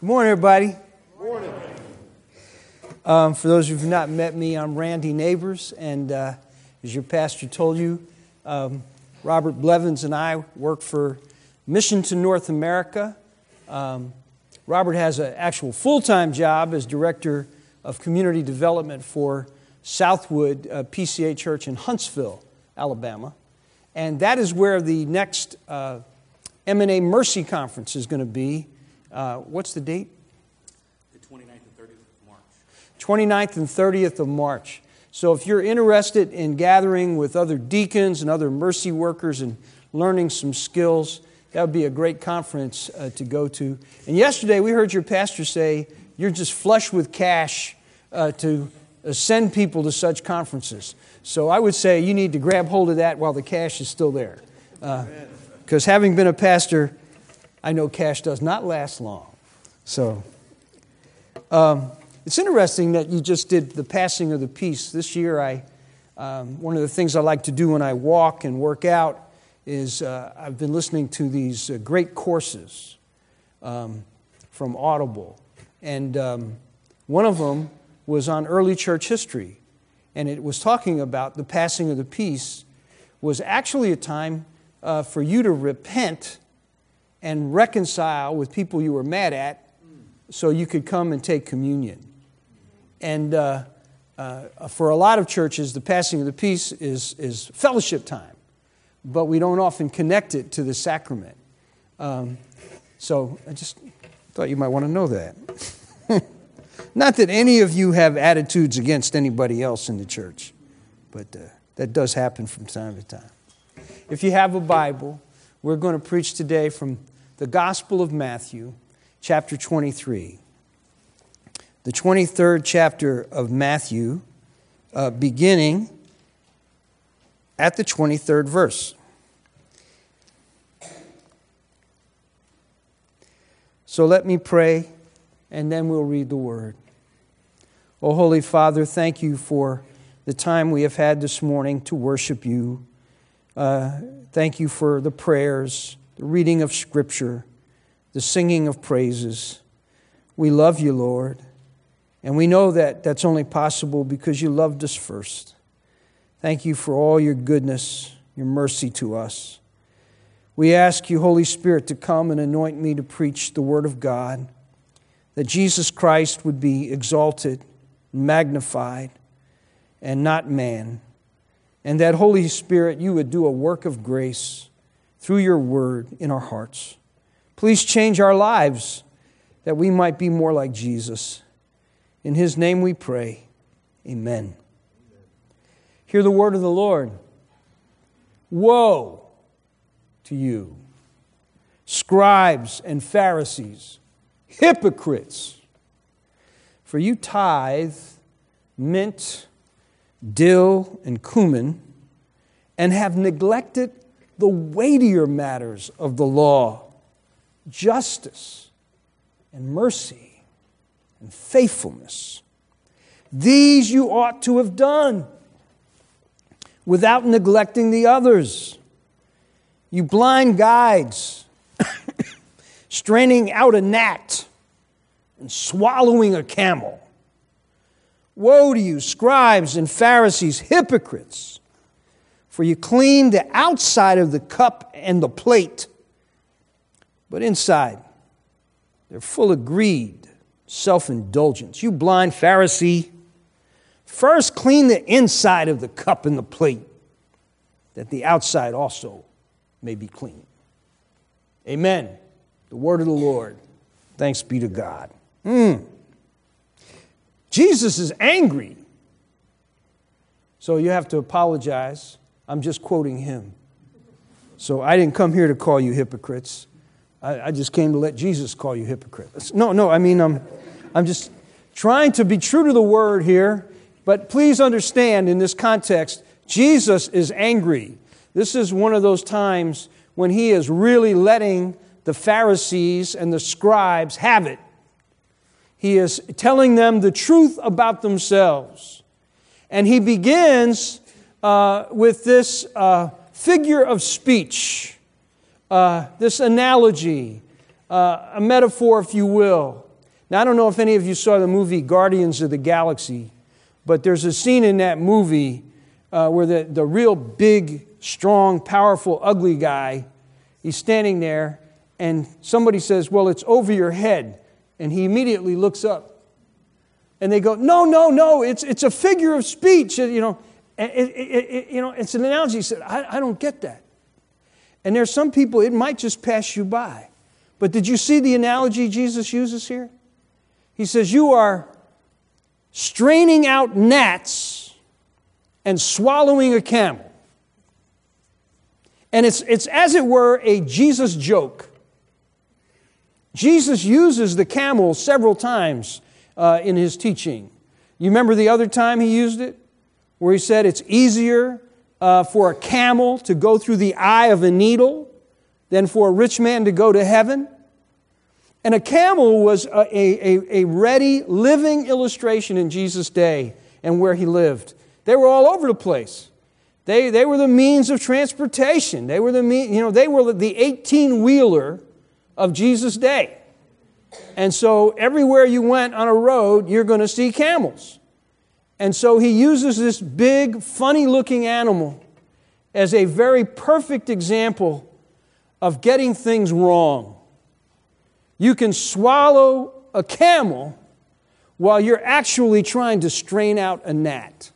Good morning, everybody. Good morning. Um, for those of you who have not met me, I'm Randy Nabors, and uh, as your pastor told you, um, Robert Blevins and I work for Mission to North America. Um, Robert has an actual full time job as Director of Community Development for Southwood uh, PCA Church in Huntsville, Alabama. And that is where the next uh, MNA Mercy Conference is going to be uh, what's the date? The 29th and 30th of March. 29th and 30th of March. So if you're interested in gathering with other deacons and other mercy workers and learning some skills, that would be a great conference uh, to go to. And yesterday we heard your pastor say you're just flush with cash uh, to uh, send people to such conferences. So I would say you need to grab hold of that while the cash is still there. Because uh, having been a pastor, I know cash does not last long. So, um, it's interesting that you just did the passing of the peace. This year, I, um, one of the things I like to do when I walk and work out is uh, I've been listening to these uh, great courses um, from Audible. And um, one of them was on early church history. And it was talking about the passing of the peace was actually a time uh, for you to repent and reconcile with people you were mad at so you could come and take communion. And uh, uh, for a lot of churches, the passing of the peace is, is fellowship time, but we don't often connect it to the sacrament. Um, so I just thought you might want to know that. Not that any of you have attitudes against anybody else in the church, but uh, that does happen from time to time. If you have a Bible, we're going to preach today from the Gospel of Matthew, chapter 23. The 23rd chapter of Matthew, uh, beginning at the 23rd verse. So let me pray, and then we'll read the word. Oh, Holy Father, thank you for the time we have had this morning to worship you. Uh, thank you for the prayers the reading of Scripture, the singing of praises. We love you, Lord, and we know that that's only possible because you loved us first. Thank you for all your goodness, your mercy to us. We ask you, Holy Spirit, to come and anoint me to preach the Word of God, that Jesus Christ would be exalted, magnified, and not man. And that, Holy Spirit, you would do a work of grace through your word in our hearts. Please change our lives that we might be more like Jesus. In his name we pray. Amen. Hear the word of the Lord. Woe to you, scribes and Pharisees, hypocrites! For you tithe mint, dill, and cumin, and have neglected the weightier matters of the law justice and mercy and faithfulness. These you ought to have done without neglecting the others. You blind guides, straining out a gnat and swallowing a camel. Woe to you, scribes and Pharisees, hypocrites! For you clean the outside of the cup and the plate, but inside they're full of greed, self indulgence. You blind Pharisee, first clean the inside of the cup and the plate, that the outside also may be clean. Amen. The word of the Lord. Thanks be to God. Mm. Jesus is angry. So you have to apologize I'm just quoting him. So I didn't come here to call you hypocrites. I, I just came to let Jesus call you hypocrites. No, no, I mean, I'm, I'm just trying to be true to the word here, but please understand in this context, Jesus is angry. This is one of those times when he is really letting the Pharisees and the scribes have it. He is telling them the truth about themselves. And he begins uh, with this uh, figure of speech, uh, this analogy, uh, a metaphor, if you will. Now, I don't know if any of you saw the movie Guardians of the Galaxy, but there's a scene in that movie uh, where the, the real big, strong, powerful, ugly guy, he's standing there, and somebody says, Well, it's over your head. And he immediately looks up. And they go, No, no, no, it's, it's a figure of speech. You know, it, it, it, you know it's an analogy. He said, I, I don't get that. And there's some people, it might just pass you by. But did you see the analogy Jesus uses here? He says, You are straining out gnats and swallowing a camel. And it's, it's as it were a Jesus joke. Jesus uses the camel several times uh, in his teaching. You remember the other time he used it? Where he said it's easier uh, for a camel to go through the eye of a needle than for a rich man to go to heaven. And a camel was a, a, a ready, living illustration in Jesus' day and where he lived. They were all over the place. They, they were the means of transportation. They were the mean, you know, they were the 18 wheeler of Jesus' day. And so everywhere you went on a road, you're going to see camels. And so he uses this big, funny looking animal as a very perfect example of getting things wrong. You can swallow a camel while you're actually trying to strain out a gnat.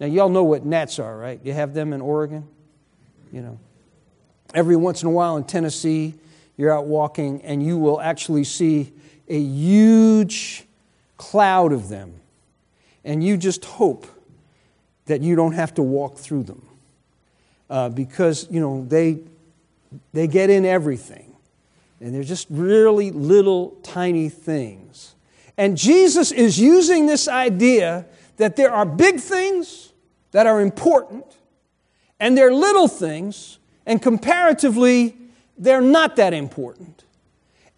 Now, y'all know what gnats are, right? You have them in Oregon? You know. Every once in a while in Tennessee, you're out walking and you will actually see a huge cloud of them. And you just hope that you don't have to walk through them. Uh, because, you know, they, they get in everything. And they're just really little tiny things. And Jesus is using this idea that there are big things that are important, and there are little things, and comparatively, they're not that important.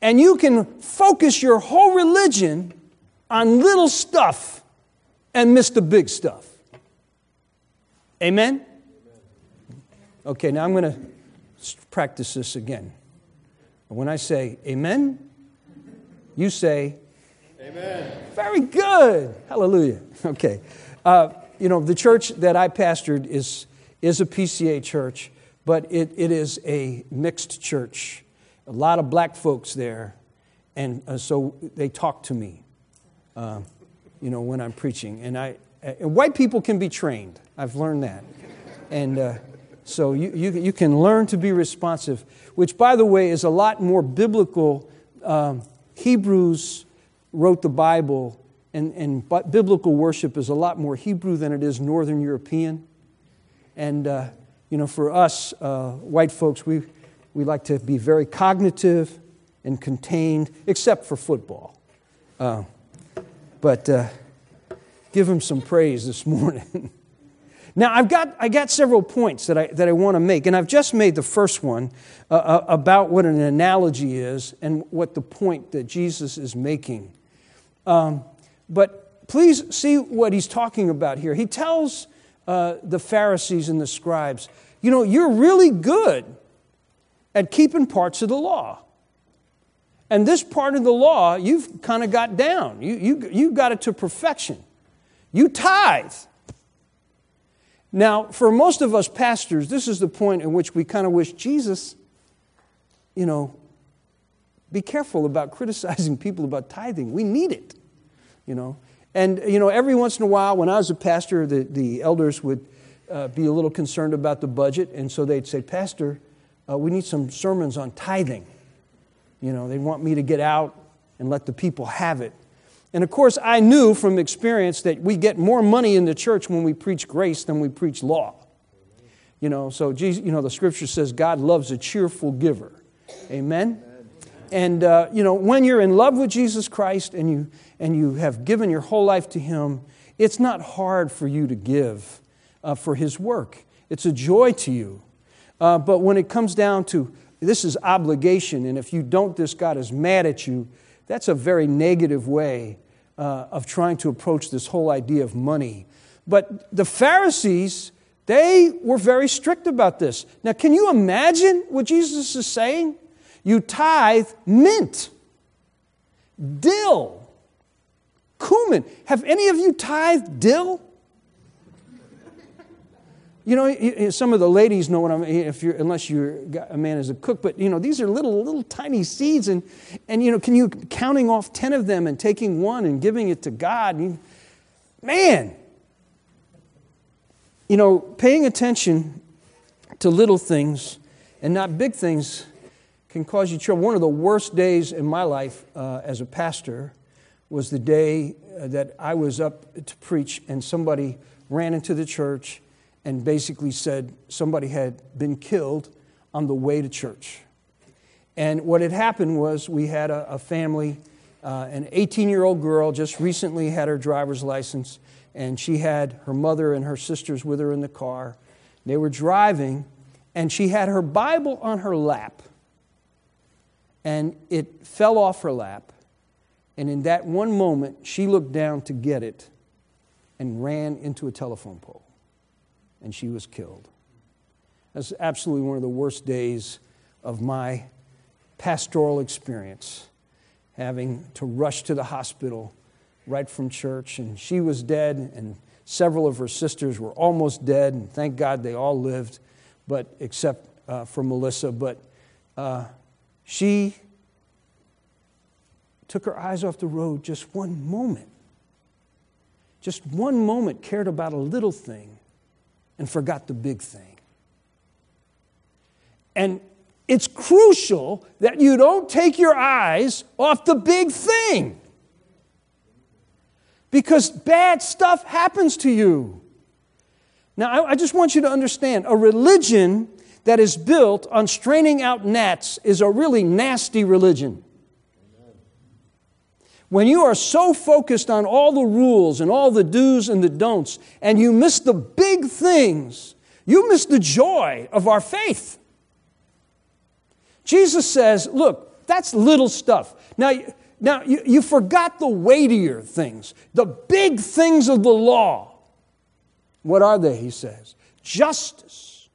And you can focus your whole religion on little stuff and miss the big stuff. Amen? Okay, now I'm going to practice this again. When I say amen, you say amen. Very good. Hallelujah. Okay. Uh, you know, the church that I pastored is, is a PCA church, but it, it is a mixed church. A lot of black folks there, and uh, so they talk to me, uh, you know, when I'm preaching. And, I, and white people can be trained. I've learned that. And uh, so you, you, you can learn to be responsive, which, by the way, is a lot more biblical. Um, Hebrews wrote the Bible, and, and biblical worship is a lot more Hebrew than it is Northern European. And, uh, you know, for us, uh, white folks, we, we like to be very cognitive and contained, except for football. Uh, but uh, give him some praise this morning. Now, I've got, I got several points that I, that I want to make, and I've just made the first one uh, uh, about what an analogy is and what the point that Jesus is making. Um, but please see what he's talking about here. He tells uh, the Pharisees and the scribes, you know, you're really good at keeping parts of the law. And this part of the law, you've kind of got down. You, you, you got it to perfection. You tithe. Now, for most of us pastors, this is the point in which we kind of wish Jesus, you know, be careful about criticizing people about tithing. We need it, you know. And, you know, every once in a while, when I was a pastor, the, the elders would uh, be a little concerned about the budget, and so they'd say, Pastor, uh, we need some sermons on tithing. You know, they want me to get out and let the people have it. And of course, I knew from experience that we get more money in the church when we preach grace than we preach law. You know, so Jesus, you know, the scripture says God loves a cheerful giver. Amen. And uh, you know, when you're in love with Jesus Christ and you and you have given your whole life to Him, it's not hard for you to give uh, for His work. It's a joy to you. Uh, but when it comes down to this is obligation, and if you don't this, God is mad at you. That's a very negative way uh, of trying to approach this whole idea of money. But the Pharisees, they were very strict about this. Now, can you imagine what Jesus is saying? You tithe mint. Dill. Cumin. Have any of you tithed dill? You know, some of the ladies know what I'm. If you're, unless you're a man as a cook, but you know, these are little, little tiny seeds, and and you know, can you counting off ten of them and taking one and giving it to God? You, man, you know, paying attention to little things and not big things can cause you trouble. One of the worst days in my life uh, as a pastor was the day uh, that I was up to preach, and somebody ran into the church and basically said somebody had been killed on the way to church. And what had happened was we had a, a family, uh, an 18 year old girl just recently had her driver's license, and she had her mother and her sisters with her in the car. They were driving, and she had her Bible on her lap, and it fell off her lap. And in that one moment, she looked down to get it and ran into a telephone pole and she was killed. That's absolutely one of the worst days of my pastoral experience, having to rush to the hospital right from church. And she was dead, and several of her sisters were almost dead, and thank God they all lived, but except uh, for Melissa. But uh, she took her eyes off the road just one moment. Just one moment cared about a little thing and forgot the big thing. And it's crucial that you don't take your eyes off the big thing. Because bad stuff happens to you. Now, I, just want you to understand a religion that is built on straining out gnats is a really nasty religion. When you are so focused on all the rules and all the do's and the don'ts, and you miss the big things, you miss the joy of our faith. Jesus says, Look, that's little stuff. Now, now you, you forgot the weightier things, the big things of the law. What are they, he says? Justice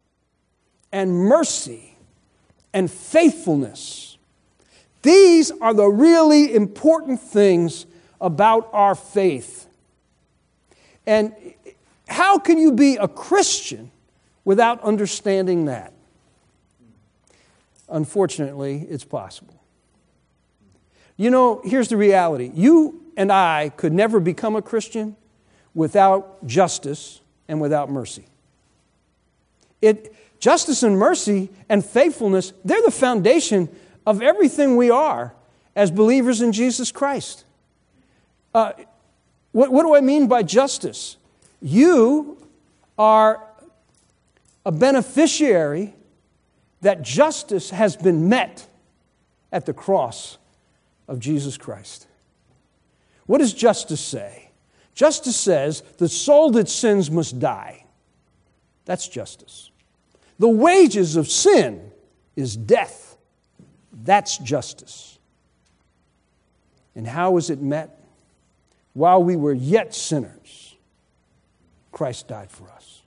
and mercy and faithfulness these are the really important things about our faith. And how can you be a Christian without understanding that? Unfortunately, it's possible. You know, here's the reality you and I could never become a Christian without justice and without mercy. It, justice and mercy and faithfulness, they're the foundation of everything we are as believers in Jesus Christ. Uh, what, what do I mean by justice? You are a beneficiary that justice has been met at the cross of Jesus Christ. What does justice say? Justice says the soul that sins must die. That's justice. The wages of sin is death. That's justice. And how was it met? While we were yet sinners, Christ died for us.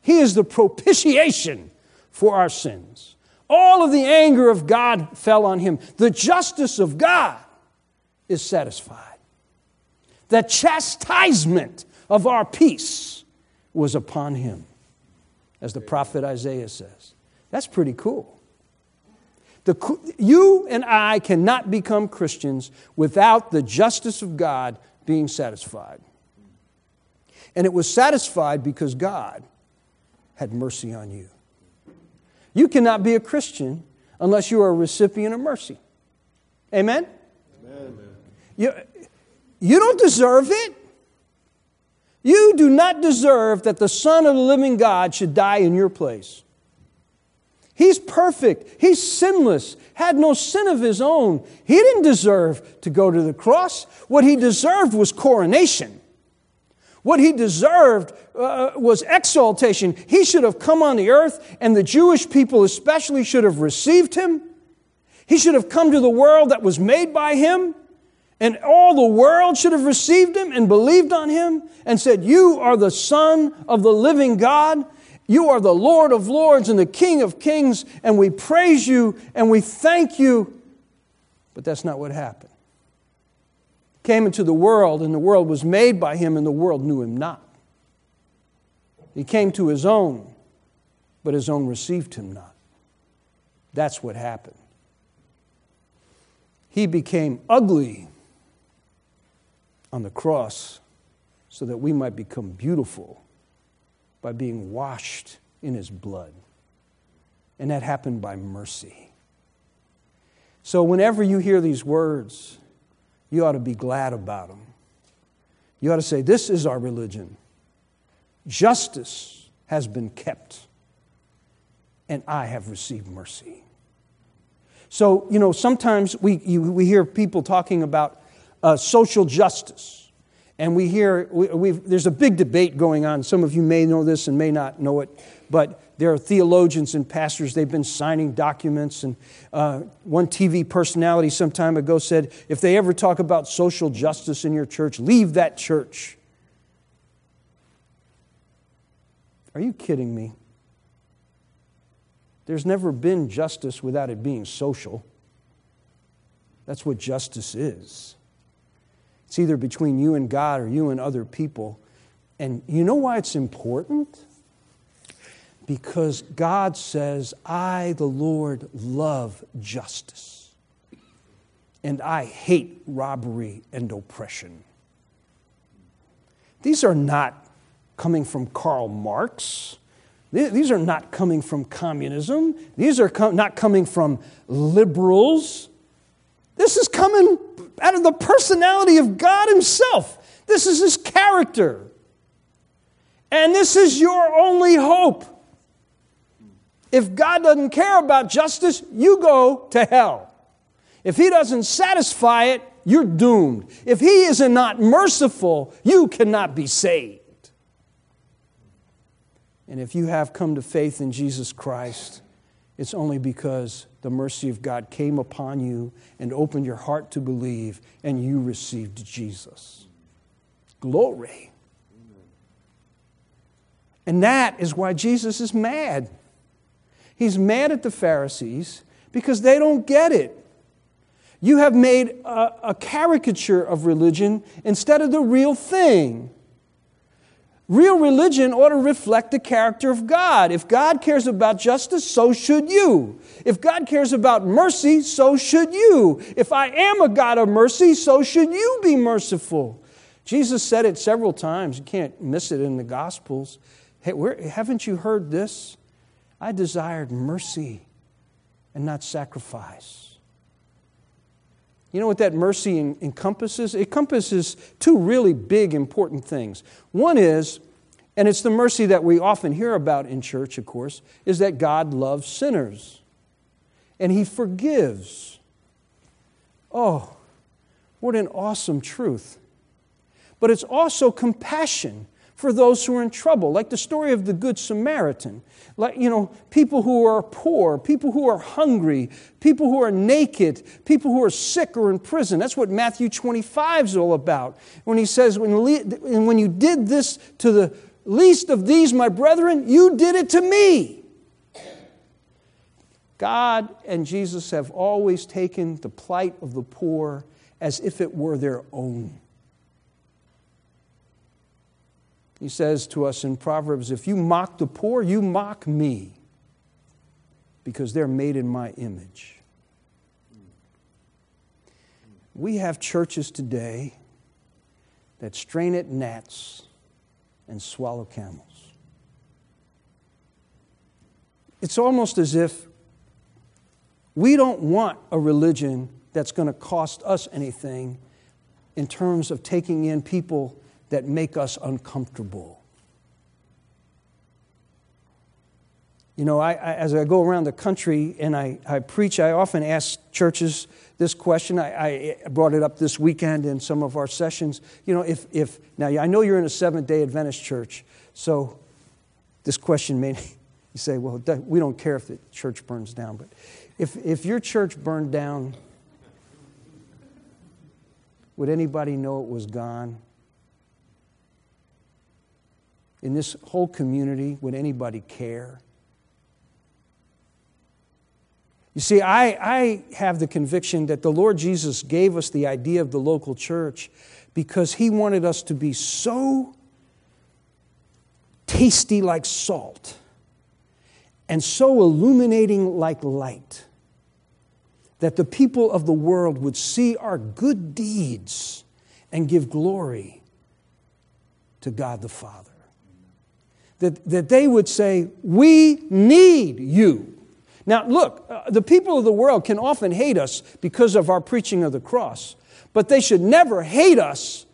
He is the propitiation for our sins. All of the anger of God fell on him. The justice of God is satisfied. The chastisement of our peace was upon him, as the prophet Isaiah says. That's pretty cool. The, you and I cannot become Christians without the justice of God being satisfied. And it was satisfied because God had mercy on you. You cannot be a Christian unless you are a recipient of mercy. Amen? Amen. You, you don't deserve it. You do not deserve that the Son of the living God should die in your place. He's perfect. He's sinless, had no sin of his own. He didn't deserve to go to the cross. What he deserved was coronation. What he deserved uh, was exaltation. He should have come on the earth, and the Jewish people especially should have received him. He should have come to the world that was made by him, and all the world should have received him and believed on him and said, You are the Son of the living God. You are the Lord of lords and the King of kings, and we praise you and we thank you. But that's not what happened. came into the world, and the world was made by him, and the world knew him not. He came to his own, but his own received him not. That's what happened. He became ugly on the cross so that we might become beautiful by being washed in his blood. And that happened by mercy. So, whenever you hear these words, you ought to be glad about them. You ought to say, This is our religion. Justice has been kept, and I have received mercy. So, you know, sometimes we, you, we hear people talking about uh, social justice. And we hear, we, there's a big debate going on. Some of you may know this and may not know it, but there are theologians and pastors, they've been signing documents. And uh, one TV personality some time ago said, if they ever talk about social justice in your church, leave that church. Are you kidding me? There's never been justice without it being social. That's what justice is. It's either between you and God or you and other people. And you know why it's important? Because God says, I, the Lord, love justice. And I hate robbery and oppression. These are not coming from Karl Marx. These are not coming from communism. These are com- not coming from liberals. This is coming out of the personality of God Himself. This is His character. And this is your only hope. If God doesn't care about justice, you go to hell. If He doesn't satisfy it, you're doomed. If He is not merciful, you cannot be saved. And if you have come to faith in Jesus Christ, it's only because the mercy of God came upon you and opened your heart to believe, and you received Jesus. Glory. And that is why Jesus is mad. He's mad at the Pharisees because they don't get it. You have made a, a caricature of religion instead of the real thing. Real religion ought to reflect the character of God. If God cares about justice, so should you. If God cares about mercy, so should you. If I am a God of mercy, so should you be merciful. Jesus said it several times. You can't miss it in the Gospels. Hey, where, haven't you heard this? I desired mercy and not sacrifice. You know what that mercy encompasses? It encompasses two really big, important things. One is, and it's the mercy that we often hear about in church, of course, is that God loves sinners and He forgives. Oh, what an awesome truth. But it's also compassion for those who are in trouble, like the story of the Good Samaritan. Like, you know, people who are poor, people who are hungry, people who are naked, people who are sick or in prison. That's what Matthew 25 is all about. When he says, when, when you did this to the least of these, my brethren, you did it to me. God and Jesus have always taken the plight of the poor as if it were their own. He says to us in Proverbs if you mock the poor, you mock me because they're made in my image. We have churches today that strain at gnats and swallow camels. It's almost as if we don't want a religion that's going to cost us anything in terms of taking in people that make us uncomfortable. You know, I, I, as I go around the country and I, I preach, I often ask churches this question. I, brought it up this weekend in some of our sessions. You know, if, if now I know you're in a Seventh day Adventist church, so this question may, you say, well, we don't care if the church burns down, but if, if your church burned down, would anybody know it was gone? In this whole community, would anybody care? You see, I, I have the conviction that the Lord Jesus gave us the idea of the local church because he wanted us to be so tasty like salt and so illuminating like light that the people of the world would see our good deeds and give glory to God the Father. That, that they would say, We need you. Now, look, uh, the people of the world can often hate us because of our preaching of the cross, but they should never hate us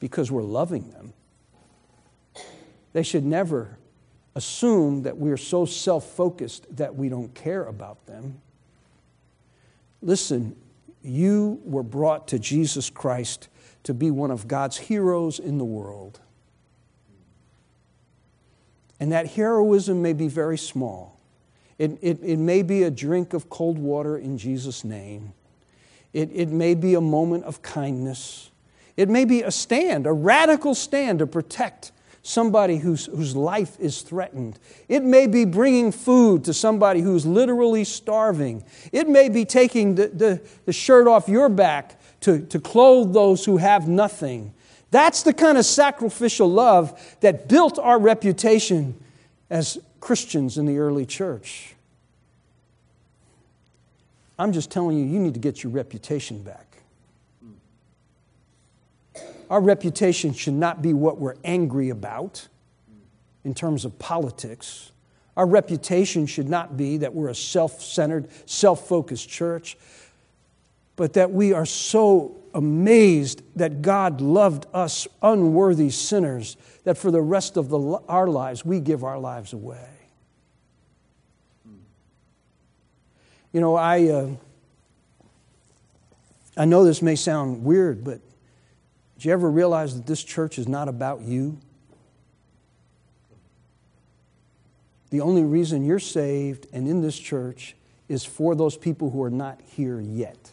because we're loving them. They should never assume that we're so self focused that we don't care about them. Listen, you were brought to Jesus Christ to be one of God's heroes in the world. And that heroism may be very small. It, it, it may be a drink of cold water in Jesus' name. It, it may be a moment of kindness. It may be a stand, a radical stand to protect somebody whose, whose life is threatened. It may be bringing food to somebody who's literally starving. It may be taking the, the, the shirt off your back to, to clothe those who have nothing. That's the kind of sacrificial love that built our reputation as Christians in the early church. I'm just telling you, you need to get your reputation back. Our reputation should not be what we're angry about in terms of politics. Our reputation should not be that we're a self centered, self focused church, but that we are so amazed that God loved us unworthy sinners that for the rest of the, our lives we give our lives away. You know, I, uh, I know this may sound weird, but did you ever realize that this church is not about you? The only reason you're saved and in this church is for those people who are not here yet,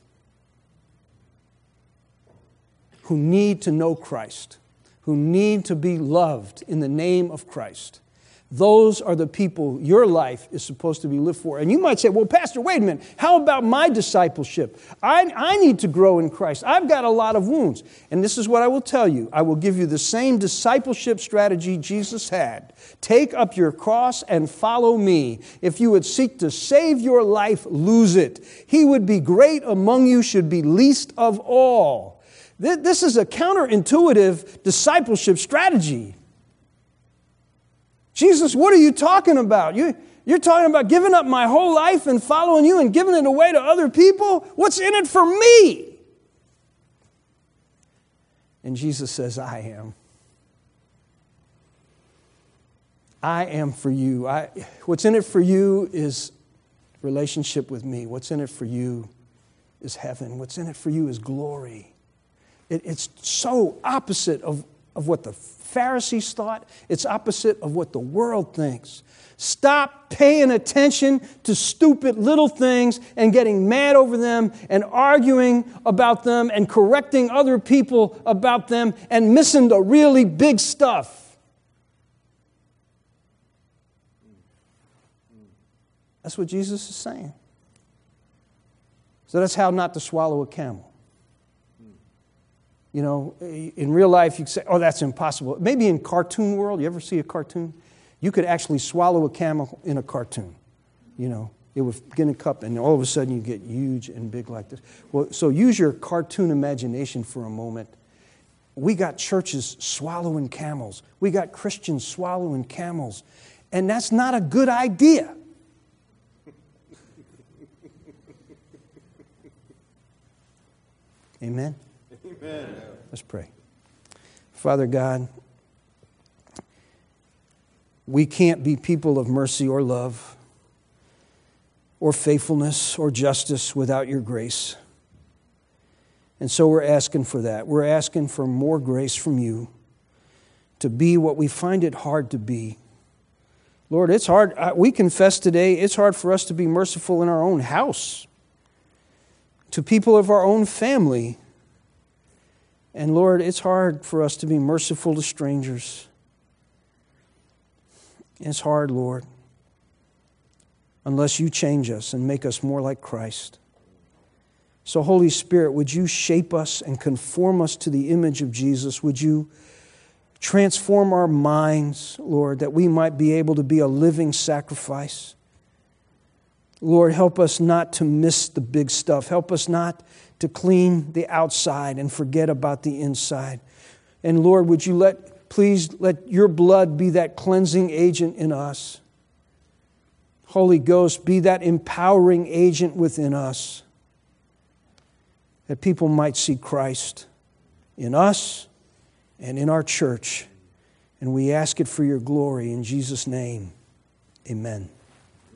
who need to know Christ, who need to be loved in the name of Christ. Those are the people your life is supposed to be lived for. And you might say, well, Pastor, wait a minute. How about my discipleship? I, I need to grow in Christ. I've got a lot of wounds. And this is what I will tell you I will give you the same discipleship strategy Jesus had. Take up your cross and follow me. If you would seek to save your life, lose it. He would be great among you, should be least of all. This is a counterintuitive discipleship strategy. Jesus, what are you talking about? You, you're talking about giving up my whole life and following you and giving it away to other people? What's in it for me? And Jesus says, I am. I am for you. I, what's in it for you is relationship with me. What's in it for you is heaven. What's in it for you is glory. It, it's so opposite of, of what the Pharisees thought, it's opposite of what the world thinks. Stop paying attention to stupid little things and getting mad over them and arguing about them and correcting other people about them and missing the really big stuff. That's what Jesus is saying. So that's how not to swallow a camel. You know, in real life, you say, oh, that's impossible. Maybe in cartoon world, you ever see a cartoon? You could actually swallow a camel in a cartoon. You know, it would get in a cup, and all of a sudden you get huge and big like this. Well, so use your cartoon imagination for a moment. We got churches swallowing camels, we got Christians swallowing camels, and that's not a good idea. Amen. Amen. Let's pray. Father God, we can't be people of mercy or love or faithfulness or justice without your grace. And so we're asking for that. We're asking for more grace from you to be what we find it hard to be. Lord, it's hard. We confess today, it's hard for us to be merciful in our own house, to people of our own family and Lord, it's hard for us to be merciful to strangers. It's hard, Lord. unless you change us and make us more like Christ. So, Holy Spirit, would you shape us and conform us to the image of Jesus? Would you transform our minds, Lord, that we might be able to be a living sacrifice? Lord, help us not to miss the big stuff. Help us not to clean the outside and forget about the inside. And Lord, would you let, please let your blood be that cleansing agent in us. Holy Ghost, be that empowering agent within us that people might see Christ in us and in our church. And we ask it for your glory in Jesus' name. Amen.